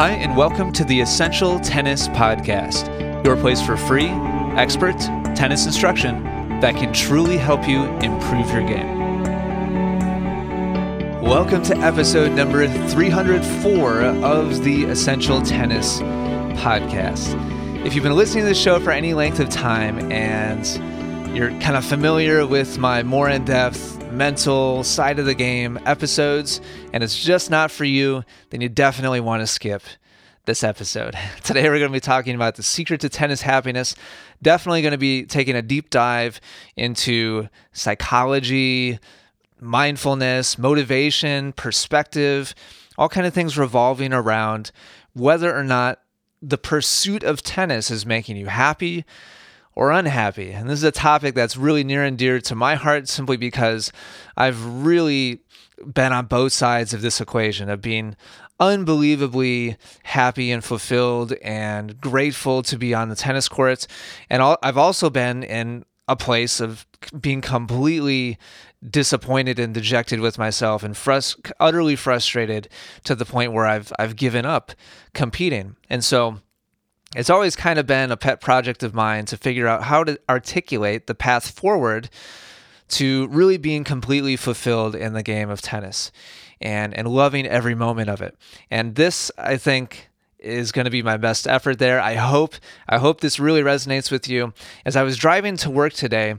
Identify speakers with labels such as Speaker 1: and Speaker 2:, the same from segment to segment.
Speaker 1: Hi, and welcome to the Essential Tennis Podcast, your place for free, expert tennis instruction that can truly help you improve your game. Welcome to episode number 304 of the Essential Tennis Podcast. If you've been listening to the show for any length of time and you're kind of familiar with my more in depth mental side of the game episodes and it's just not for you, then you definitely want to skip this episode. Today we're going to be talking about the secret to tennis happiness. Definitely going to be taking a deep dive into psychology, mindfulness, motivation, perspective, all kind of things revolving around whether or not the pursuit of tennis is making you happy or unhappy. And this is a topic that's really near and dear to my heart simply because I've really been on both sides of this equation of being unbelievably happy and fulfilled and grateful to be on the tennis courts. And I've also been in a place of being completely disappointed and dejected with myself and utterly frustrated to the point where I've I've given up competing. And so it's always kind of been a pet project of mine to figure out how to articulate the path forward to really being completely fulfilled in the game of tennis and and loving every moment of it. And this I think is going to be my best effort there. I hope I hope this really resonates with you. As I was driving to work today,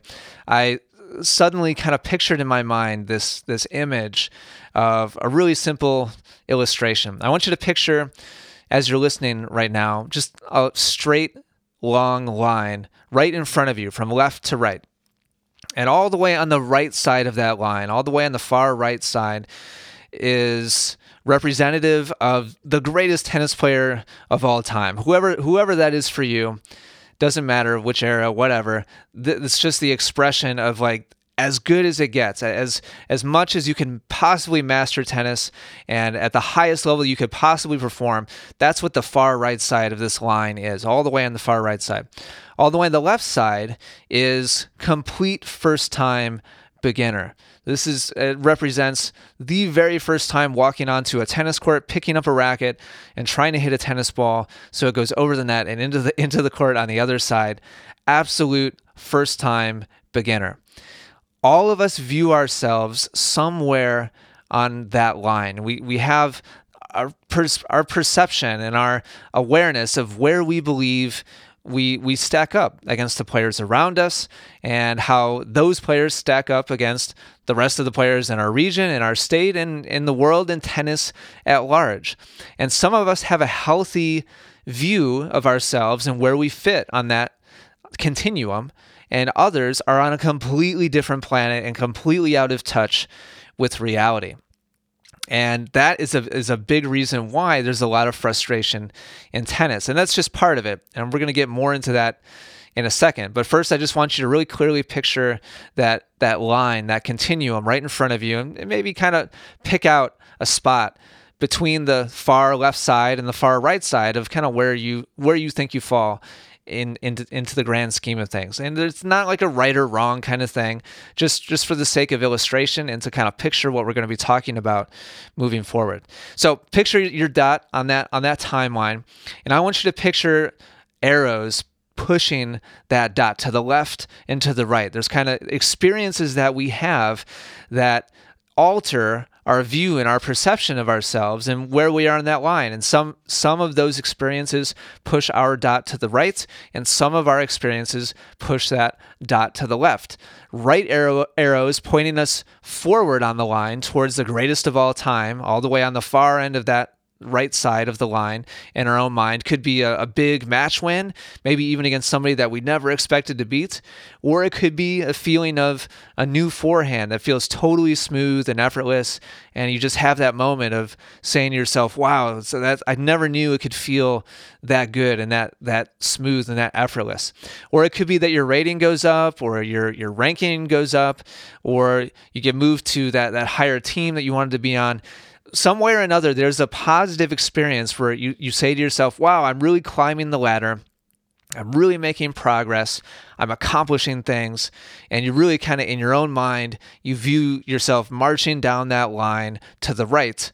Speaker 1: I suddenly kind of pictured in my mind this this image of a really simple illustration. I want you to picture as you're listening right now, just a straight, long line right in front of you from left to right. And all the way on the right side of that line, all the way on the far right side, is representative of the greatest tennis player of all time. Whoever whoever that is for you, doesn't matter which era, whatever. It's just the expression of like as good as it gets, as as much as you can possibly master tennis and at the highest level you could possibly perform. That's what the far right side of this line is, all the way on the far right side. All the way on the left side is complete first time beginner. This is it represents the very first time walking onto a tennis court, picking up a racket and trying to hit a tennis ball so it goes over the net and into the into the court on the other side. Absolute first time beginner all of us view ourselves somewhere on that line. We we have our per- our perception and our awareness of where we believe we we stack up against the players around us and how those players stack up against the rest of the players in our region, in our state, and in the world and tennis at large. And some of us have a healthy view of ourselves and where we fit on that continuum and others are on a completely different planet and completely out of touch with reality. And that is a, is a big reason why there's a lot of frustration in tennis. And that's just part of it. And we're going to get more into that in a second. But first, I just want you to really clearly picture that, that line, that continuum right in front of you, and maybe kind of pick out a spot between the far left side and the far right side of kind of where you where you think you fall in into into the grand scheme of things. And it's not like a right or wrong kind of thing. Just just for the sake of illustration and to kind of picture what we're going to be talking about moving forward. So picture your dot on that on that timeline, and I want you to picture arrows pushing that dot to the left and to the right. There's kind of experiences that we have that alter our view and our perception of ourselves and where we are in that line. And some some of those experiences push our dot to the right, and some of our experiences push that dot to the left. Right arrow arrows pointing us forward on the line towards the greatest of all time, all the way on the far end of that right side of the line in our own mind could be a, a, big match win, maybe even against somebody that we never expected to beat, or it could be a feeling of a new forehand that feels totally smooth and effortless, and you just have that moment of saying to yourself, "Wow, so that I never knew it could feel that good and that that smooth and that effortless." Or it could be that your rating goes up, or your your ranking goes up, or you get moved to that that higher team that you wanted to be on some way or another, there's a positive experience where you, you say to yourself, wow, I'm really climbing the ladder. I'm really making progress. I'm accomplishing things. And you really kind of, in your own mind, you view yourself marching down that line to the right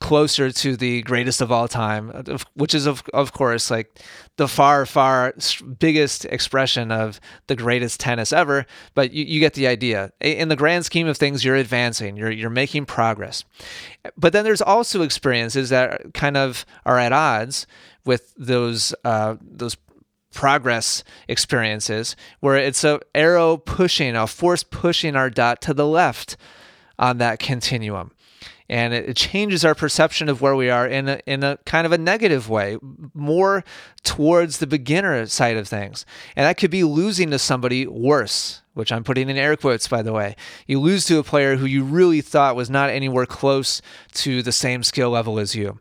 Speaker 1: closer to the greatest of all time, which is of of course like the far far biggest expression of the greatest tennis ever. But you, you get the idea. In the grand scheme of things, you're advancing. You're you're making progress. But then there's also experiences that kind of are at odds with those uh, those progress experiences where it's a arrow pushing a force pushing our dot to the left on that continuum and it, changes our perception of where we are in a, in a kind of a negative way, more towards the beginner side of things. And that could be losing to somebody worse, which I'm putting in air quotes, by the way. You lose to a player who you really thought was not anywhere close to the same skill level as you.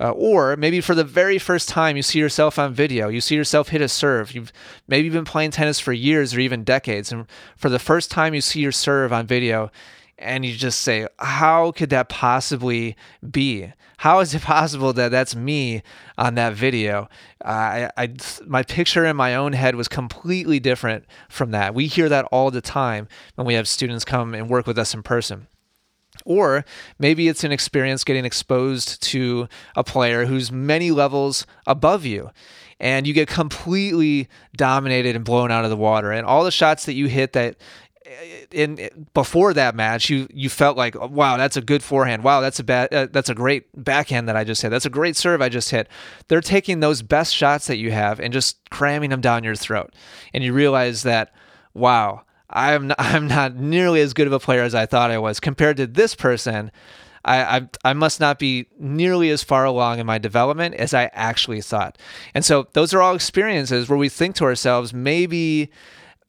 Speaker 1: Uh, or maybe for the very first time, you see yourself on video, you see yourself hit a serve. You've maybe been playing tennis for years or even decades. And for the first time, you see your serve on video and you just say, how could that possibly be? How is it possible that that's me on that video? Uh, I, I, my picture in my own head was completely different from that. We hear that all the time when we have students come and work with us in person. Or maybe it's an experience getting exposed to a player who's many levels above you and you get completely dominated and blown out of the water. And all the shots that you hit that in before that match, you you felt like, wow, that's a good forehand. Wow, that's a bad, uh, that's a great backhand that I just hit. That's a great serve I just hit. They're taking those best shots that you have and just cramming them down your throat, and you realize that, wow, I'm not, I'm not nearly as good of a player as I thought I was compared to this person. I, I, I must not be nearly as far along in my development as I actually thought. And so those are all experiences where we think to ourselves, maybe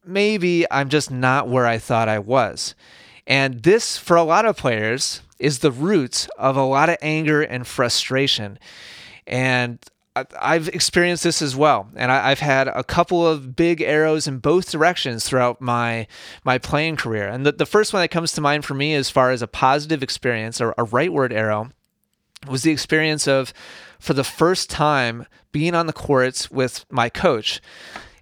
Speaker 1: maybe I'm just not where I thought I was. And this, for a lot of players, is the root of a lot of anger and frustration. And I've experienced this as well, and I've had a couple of big arrows in both directions throughout my my playing career. And the, the first one that comes to mind for me, as far as a positive experience or a rightward arrow, was the experience of, for the first time, being on the courts with my coach.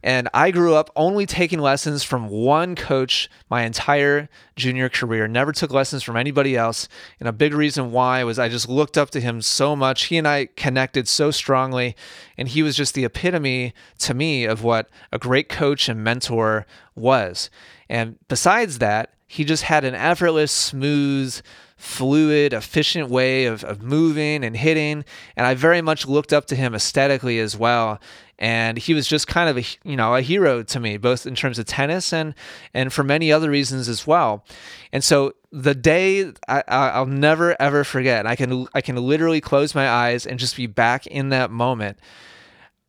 Speaker 1: And I grew up only taking lessons from one coach my entire junior career. Never took lessons from anybody else. And a big reason why was I just looked up to him so much. He and I connected so strongly. And he was just the epitome to me of what a great coach and mentor was. And besides that, he just had an effortless, smooth, fluid, efficient way of, of moving and hitting. And I very much looked up to him aesthetically as well. And he was just kind of a you know a hero to me both in terms of tennis and and for many other reasons as well. And so the day I, i'll never ever forget i can i can literally close my eyes and just be back in that moment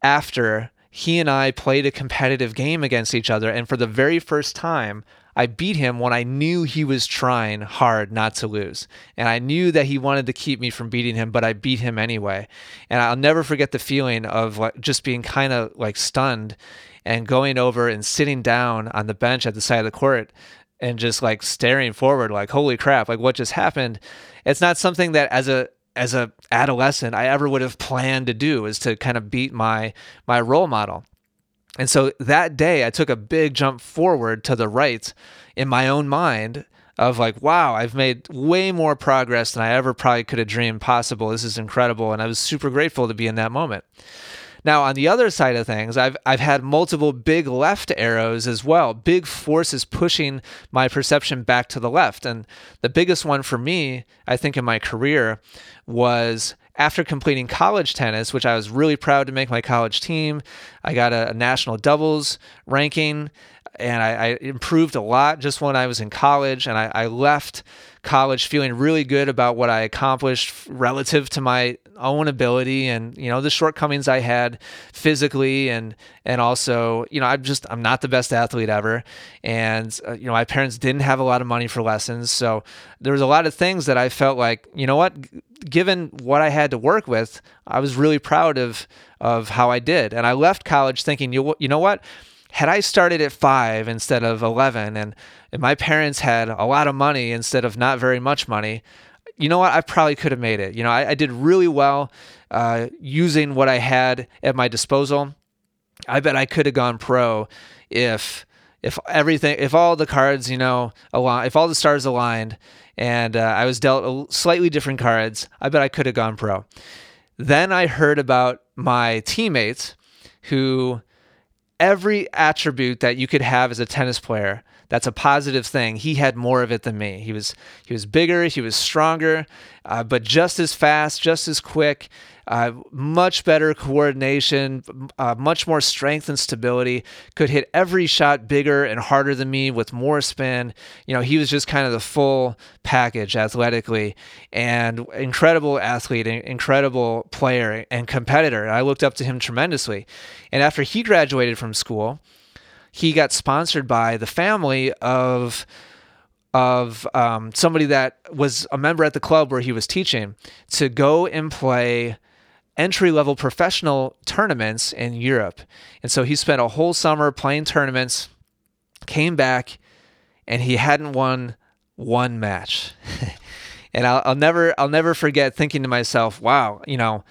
Speaker 1: after he and i played a competitive game against each other. And for the very first time I beat him when I knew he was trying hard not to lose. And I knew that he wanted to keep me from beating him, but I beat him anyway. And I'll never forget the feeling of like just being kind of like stunned and going over and sitting down on the bench at the side of the court and just like staring forward like holy crap, like what just happened? It's not something that as a as a adolescent I ever would have planned to do is to kind of beat my my role model. And so that day, I took a big jump forward to the right in my own mind of like, wow, I've made way more progress than I ever probably could have dreamed possible. This is incredible. And I was super grateful to be in that moment. Now, on the other side of things, I've, I've had multiple big left arrows as well, big forces pushing my perception back to the left. And the biggest one for me, I think, in my career was after completing college tennis, which I was really proud to make my college team. I got a, a national doubles ranking and I, I, improved a lot just when I was in college. And I, I, left college feeling really good about what I accomplished relative to my own ability and you know the shortcomings I had physically and and also you know I'm just I'm not the best athlete ever. And uh, you know my parents didn't have a lot of money for lessons, so there was a lot of things that I felt like you know what given what I had to work with, I was really proud of of how I did. And I left college thinking, you you know what, had I started at five instead of 11 and, and my parents had a lot of money instead of not very much money, you know what? I probably could have made it. You know, I, I did really well uh, using what I had at my disposal. I bet I could have gone pro if if everything if all the cards you know align if all the stars aligned and uh, I was dealt slightly different cards. I bet I could have gone pro. Then I heard about my teammates who every attribute that you could have as a tennis player that's a positive thing. He had more of it than me. He was he was bigger, he was stronger, uh, but just as fast, just as quick. Uh, much better coordination, uh, much more strength and stability. Could hit every shot bigger and harder than me with more spin. You know, he was just kind of the full package athletically, and incredible athlete, incredible player, and competitor. I looked up to him tremendously. And after he graduated from school, he got sponsored by the family of of um, somebody that was a member at the club where he was teaching to go and play entry level professional tournaments in Europe. And so he spent a whole summer playing tournaments, came back, and he hadn't won one match. and I'll, I'll never I'll never forget thinking to myself, wow, you know,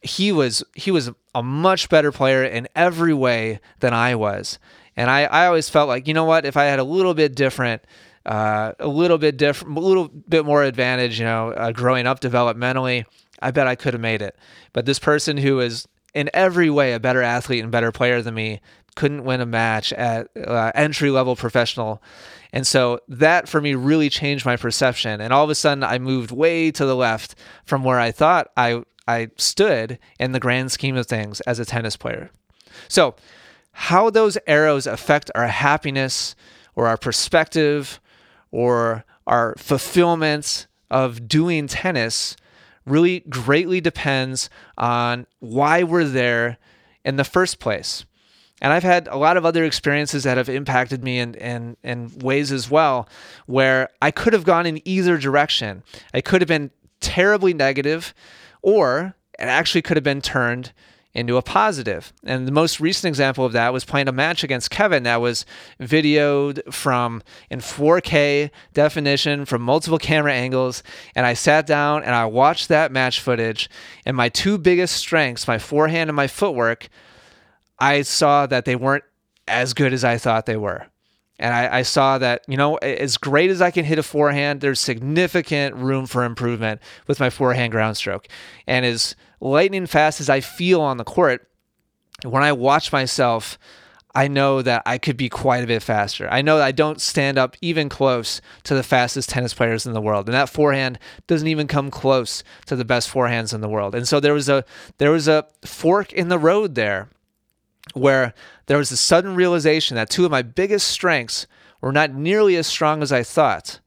Speaker 1: he was he was a much better player in every way than I was. And I, I always felt like, you know what, if I had a little bit different, uh, a little bit different, a little bit more advantage, you know, uh, growing up developmentally, I bet I could have made it. But this person who is in every way a better athlete and better player than me couldn't win a match at uh, entry level professional. And so that for me really changed my perception. And all of a sudden, I moved way to the left from where I thought I, I stood in the grand scheme of things as a tennis player. So, how those arrows affect our happiness or our perspective or our fulfillment of doing tennis really greatly depends on why we're there in the first place. And I've had a lot of other experiences that have impacted me in, in, in ways as well, where I could have gone in either direction. I could have been terribly negative, or it actually could have been turned into a positive. And the most recent example of that was playing a match against Kevin that was videoed from in 4K definition from multiple camera angles. And I sat down and I watched that match footage. And my two biggest strengths, my forehand and my footwork, I saw that they weren't as good as I thought they were. And I, I, saw that, you know, as great as I can hit a forehand, there's significant room for improvement with my forehand ground stroke. And as lightning fast as I feel on the court, when I watch myself, I know that I could be quite a bit faster. I know that I don't stand up even close to the fastest tennis players in the world, and that forehand doesn't even come close to the best forehands in the world. And so there was a there was a fork in the road there, where there was a sudden realization that two of my biggest strengths were not nearly as strong as I thought.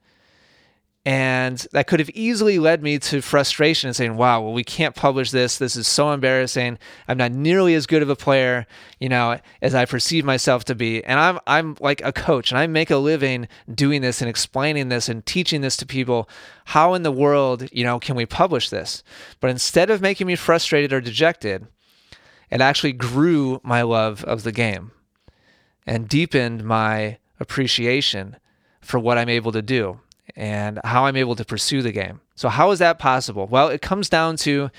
Speaker 1: And that could have easily led me to frustration and saying, wow, well, we can't publish this. This is so embarrassing. I'm not nearly as good of a player, you know, as I perceive myself to be. And I'm, I'm like a coach and I make a living doing this and explaining this and teaching this to people. How in the world, you know, can we publish this? But instead of making me frustrated or dejected, it actually grew my love of the game and deepened my appreciation for what I'm able to do and how I'm able to pursue the game. So, how is that possible? Well, it comes down to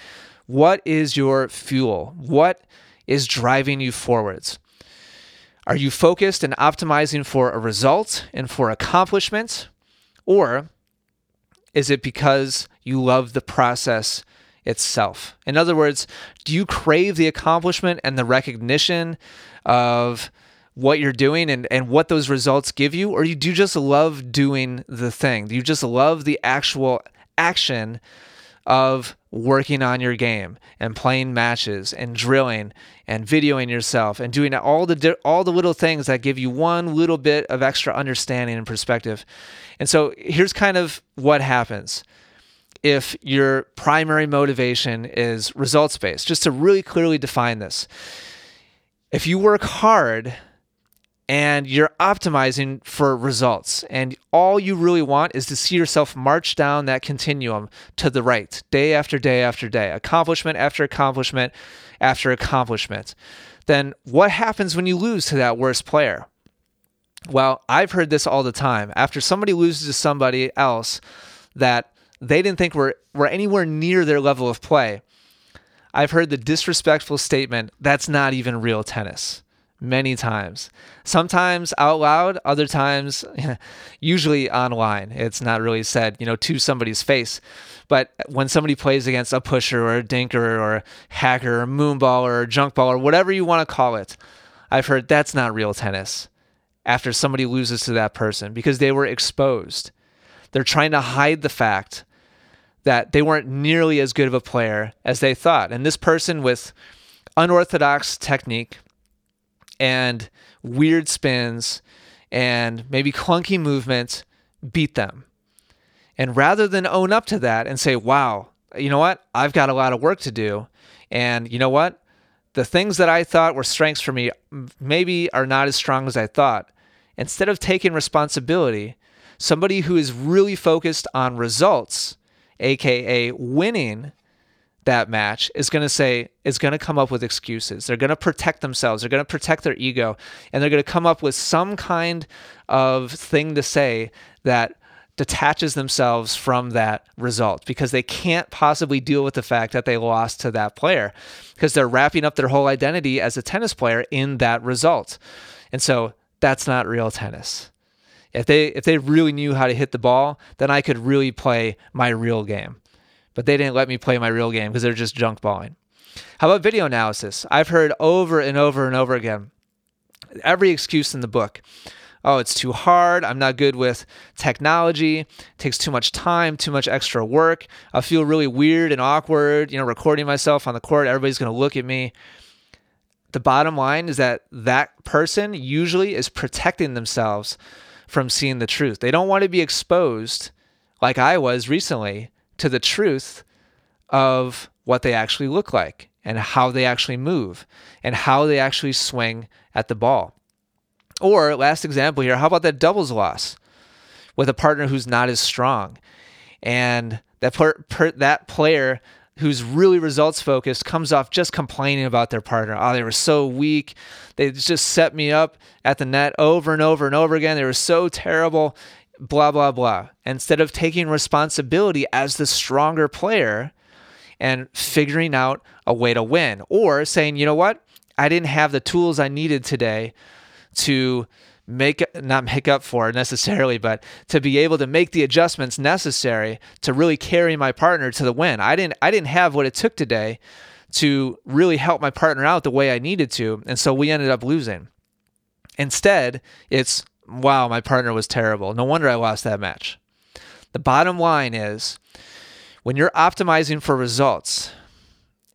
Speaker 1: what is your fuel? What is driving you forwards? Are you focused and optimizing for a result and for accomplishment? Or is it because you love the process itself? In other words, do you crave the accomplishment and the recognition of what you're doing and, and what those results give you, or you do just love doing the thing? Do you just love the actual action of working on your game and playing matches and drilling and videoing yourself and doing all the all the little things that give you one little bit of extra understanding and perspective. And so here's kind of what happens if your primary motivation is results based. Just to really clearly define this. If you work hard and you're optimizing for results. And all you really want is to see yourself march down that continuum to the right, day after day after day, accomplishment after accomplishment after accomplishment. Then what happens when you lose to that worst player? Well, I've heard this all the time. After somebody loses to somebody else that they didn't think were, were anywhere near their level of play, I've heard the disrespectful statement, that's not even real tennis many times. Sometimes out loud, other times, usually online. It's not really said, you know, to somebody's face. But when somebody plays against a pusher or a dinker or a hacker or a moonball or a junk ball or whatever you want to call it, I've heard that's not real tennis after somebody loses to that person because they were exposed. They're trying to hide the fact that they weren't nearly as good of a player as they thought. And this person with unorthodox technique and weird spins and maybe clunky movements beat them. And rather than own up to that and say, wow, you know what? I've got a lot of work to do. And you know what? The things that I thought were strengths for me maybe are not as strong as I thought. Instead of taking responsibility, somebody who is really focused on results, aka winning, that match is going to say is going to come up with excuses. They're going to protect themselves. They're going to protect their ego, and they're going to come up with some kind of thing to say that detaches themselves from that result because they can't possibly deal with the fact that they lost to that player because they're wrapping up their whole identity as a tennis player in that result. And so that's not real tennis. If they if they really knew how to hit the ball, then I could really play my real game but they didn't let me play my real game because they're just junk balling. How about video analysis? I've heard over and over and over again every excuse in the book. Oh, it's too hard. I'm not good with technology. It takes too much time, too much extra work. I feel really weird and awkward, you know, recording myself on the court. Everybody's going to look at me. The bottom line is that that person usually is protecting themselves from seeing the truth. They don't want to be exposed like I was recently to the truth of what they actually look like and how they actually move and how they actually swing at the ball. Or, last example here, how about that doubles loss with a partner who's not as strong? And that, per, per, that player who's really results focused comes off just complaining about their partner. Oh, they were so weak. They just set me up at the net over and over and over again. They were so terrible blah, blah, blah. Instead of taking responsibility as the stronger player and figuring out a way to win, or saying, you know what, I didn't have the tools I needed today to make not make up for necessarily but to be able to make the adjustments necessary to really carry my partner to the win i didn't i didn't have what it took today to really help my partner out the way i needed to and so we ended up losing instead it's wow, my partner was terrible. No wonder I lost that match. The bottom line is when you're optimizing for results,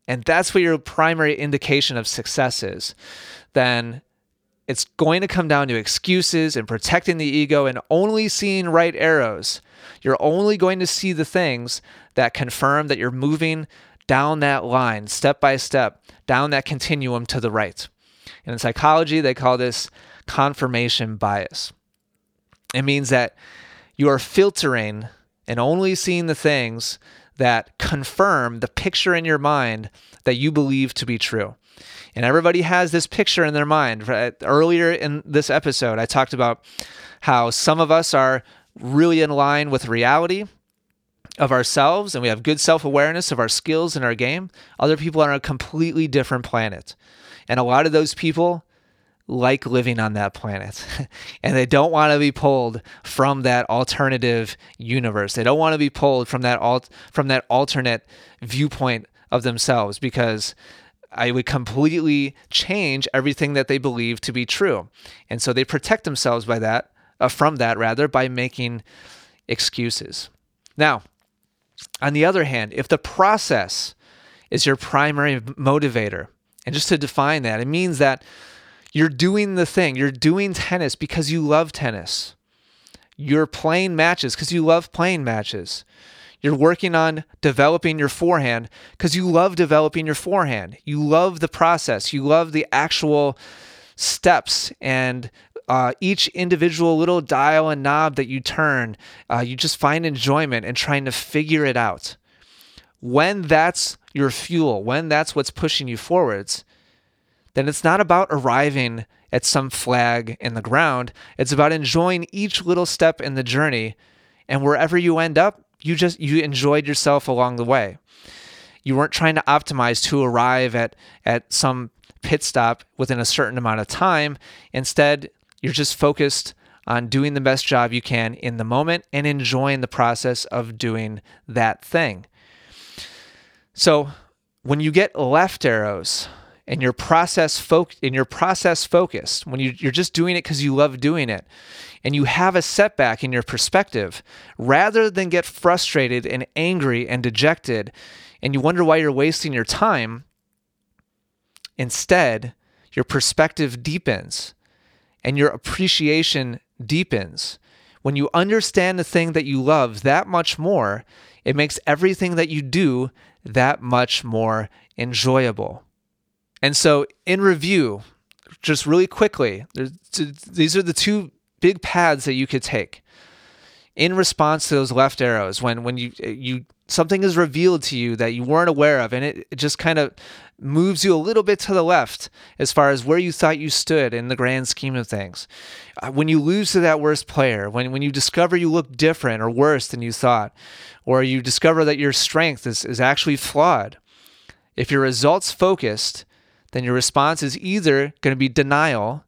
Speaker 1: and that's what your primary indication of success is, then it's going to come down to excuses and protecting the ego and only seeing right arrows. You're only going to see the things that confirm that you're moving down that line step by step, down that continuum to the right. And in psychology, they call this confirmation bias. It means that you are filtering and only seeing the things that confirm the picture in your mind that you believe to be true. And everybody has this picture in their mind. Earlier in this episode, I talked about how some of us are really in line with reality of ourselves and we have good self awareness of our skills and our game. Other people are on a completely different planet. And a lot of those people like living on that planet and they don't want to be pulled from that alternative universe they don't want to be pulled from that alt from that alternate viewpoint of themselves because I would completely change everything that they believe to be true and so they protect themselves by that uh, from that rather by making excuses now on the other hand if the process is your primary motivator and just to define that it means that you're doing the thing. You're doing tennis because you love tennis. You're playing matches because you love playing matches. You're working on developing your forehand because you love developing your forehand. You love the process. You love the actual steps and uh, each individual little dial and knob that you turn. Uh, you just find enjoyment in trying to figure it out. When that's your fuel, when that's what's pushing you forwards, then it's not about arriving at some flag in the ground. It's about enjoying each little step in the journey. And wherever you end up, you just you enjoyed yourself along the way. You weren't trying to optimize to arrive at at some pit stop within a certain amount of time. Instead, you're just focused on doing the best job you can in the moment and enjoying the process of doing that thing. So, when you get left arrows and your process fo- and your process focused, when you, you're just doing it because you love doing it, and you have a setback in your perspective, rather than get frustrated and angry and dejected, and you wonder why you're wasting your time, instead, your perspective deepens and your appreciation deepens. When you understand the thing that you love that much more, it makes everything that you do that much more enjoyable. And so, in review, just really quickly, these are the two big paths that you could take in response to those left arrows when when you you something is revealed to you that you weren't aware of and it, it just kind of moves you a little bit to the left as far as where you thought you stood in the grand scheme of things. Uh, when you lose to that worst player, when, when you discover you look different or worse than you thought, or you discover that your strength is, is actually flawed, if you're results focused, then your response is either going to be denial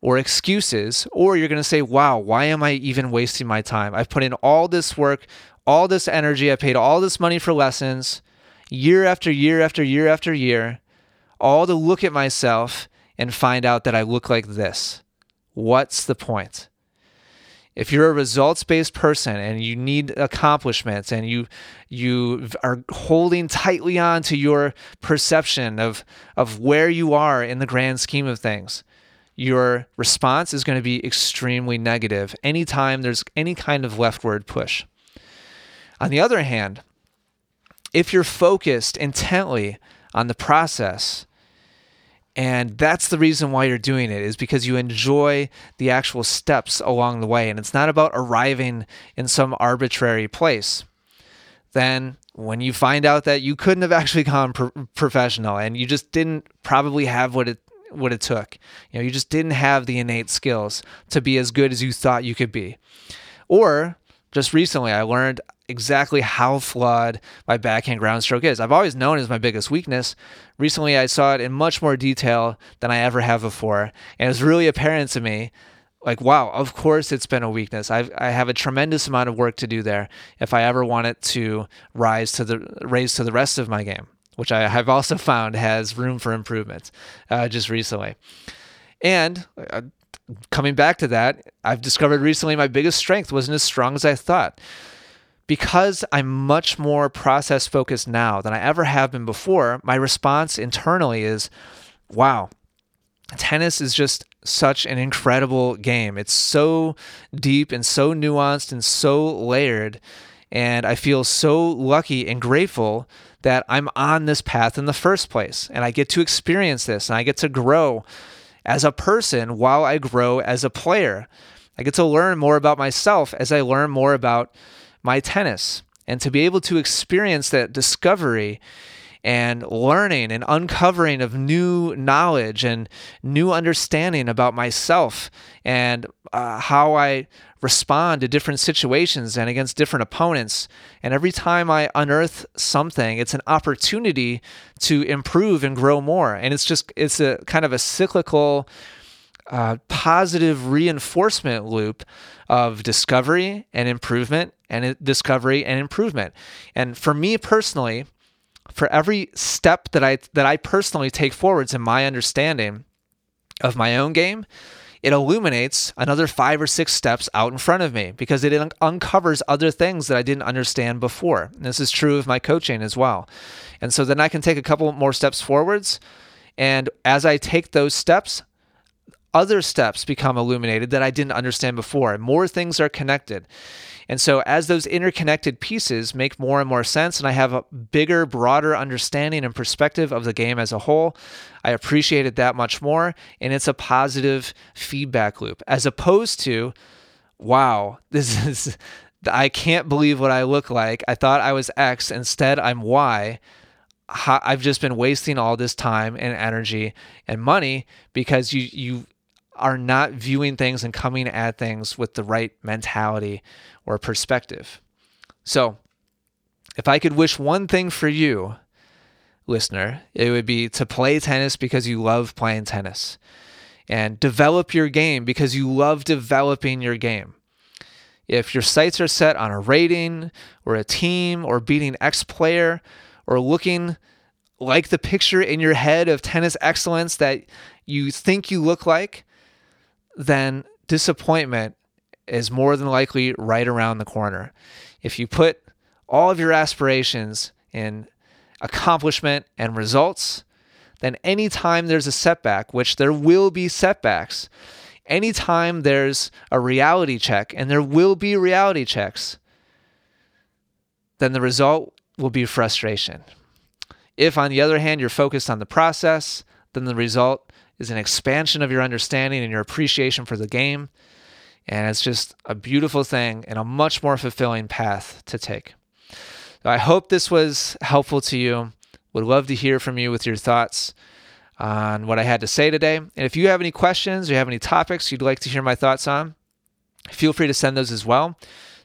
Speaker 1: or excuses, or you're going to say, wow, why am I even wasting my time? I've put in all this work, all this energy, I paid all this money for lessons year after year after year after year, all to look at myself and find out that I look like this. What's the point? If you're a results-based person and you need accomplishments and you you are holding tightly on to your perception of of where you are in the grand scheme of things, your response is going to be extremely negative anytime there's any kind of leftward push. On the other hand, if you're focused intently on the process, and that's the reason why you're doing it is because you enjoy the actual steps along the way. And it's not about arriving in some arbitrary place. Then when you find out that you couldn't have actually gone pro- professional and you just didn't probably have what it what it took you know you just didn't have the innate skills to be as good as you thought you could be. Or just recently I learned exactly how flawed my backhand ground stroke is. I've always known it's my biggest weakness. Recently, I saw it in much more detail than I ever have before, and it was really apparent to me. Like, wow, of course it's been a weakness. I've, I have a tremendous amount of work to do there if I ever want it to rise to the raise to the rest of my game, which I have also found has room for improvement uh, just recently. And uh, coming back to that, I've discovered recently my biggest strength wasn't as strong as I thought because I'm much more process focused now than I ever have been before, my response internally is wow, tennis is just such an incredible game. It's so deep and so nuanced and so layered. And I feel so lucky and grateful that I'm on this path in the first place. And I get to experience this and I get to grow as a person while I grow as a player. I get to learn more about myself as I learn more about my tennis and to be able to experience that discovery and learning and uncovering of new knowledge and new understanding about myself and uh, how I respond to different situations and against different opponents. And every time I unearth something, it's an opportunity to improve and grow more. And it's just, it's a kind of a cyclical, uh, positive reinforcement loop of discovery and improvement and discovery and improvement. And for me personally, for every step that I that I personally take forwards in my understanding of my own game, it illuminates another five or six steps out in front of me because it un- uncovers other things that I didn't understand before. And this is true of my coaching as well. And so then I can take a couple more steps forwards. And as I take those steps, other steps become illuminated that I didn't understand before. More things are connected. And so, as those interconnected pieces make more and more sense, and I have a bigger, broader understanding and perspective of the game as a whole, I appreciate it that much more. And it's a positive feedback loop, as opposed to, wow, this is, I can't believe what I look like. I thought I was X, instead, I'm Y. I've just been wasting all this time and energy and money because you you are not viewing things and coming at things with the right mentality or perspective. So, if I could wish one thing for you, listener, it would be to play tennis because you love playing tennis and develop your game because you love developing your game. If your sights are set on a rating or a team or beating X player or looking like the picture in your head of tennis excellence that you think you look like, then disappointment is more than likely right around the corner. If you put all of your aspirations in accomplishment and results, then anytime there's a setback, which there will be setbacks, anytime there's a reality check, and there will be reality checks, then the result will be frustration. If, on the other hand, you're focused on the process, then the result is an expansion of your understanding and your appreciation for the game. And it's just a beautiful thing and a much more fulfilling path to take. So I hope this was helpful to you. Would love to hear from you with your thoughts on what I had to say today. And if you have any questions or you have any topics you'd like to hear my thoughts on, feel free to send those as well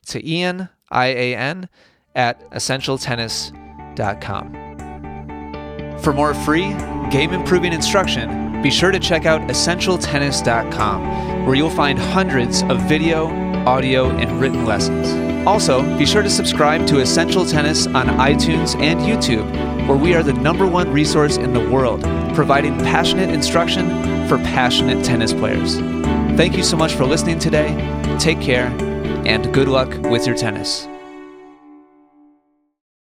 Speaker 1: to Ian, I A N, at essentialtennis.com. For more free game improving instruction, be sure to check out essentialtennis.com, where you'll find hundreds of video, audio, and written lessons. Also, be sure to subscribe to Essential Tennis on iTunes and YouTube, where we are the number one resource in the world, providing passionate instruction for passionate tennis players. Thank you so much for listening today. Take care, and good luck with your tennis.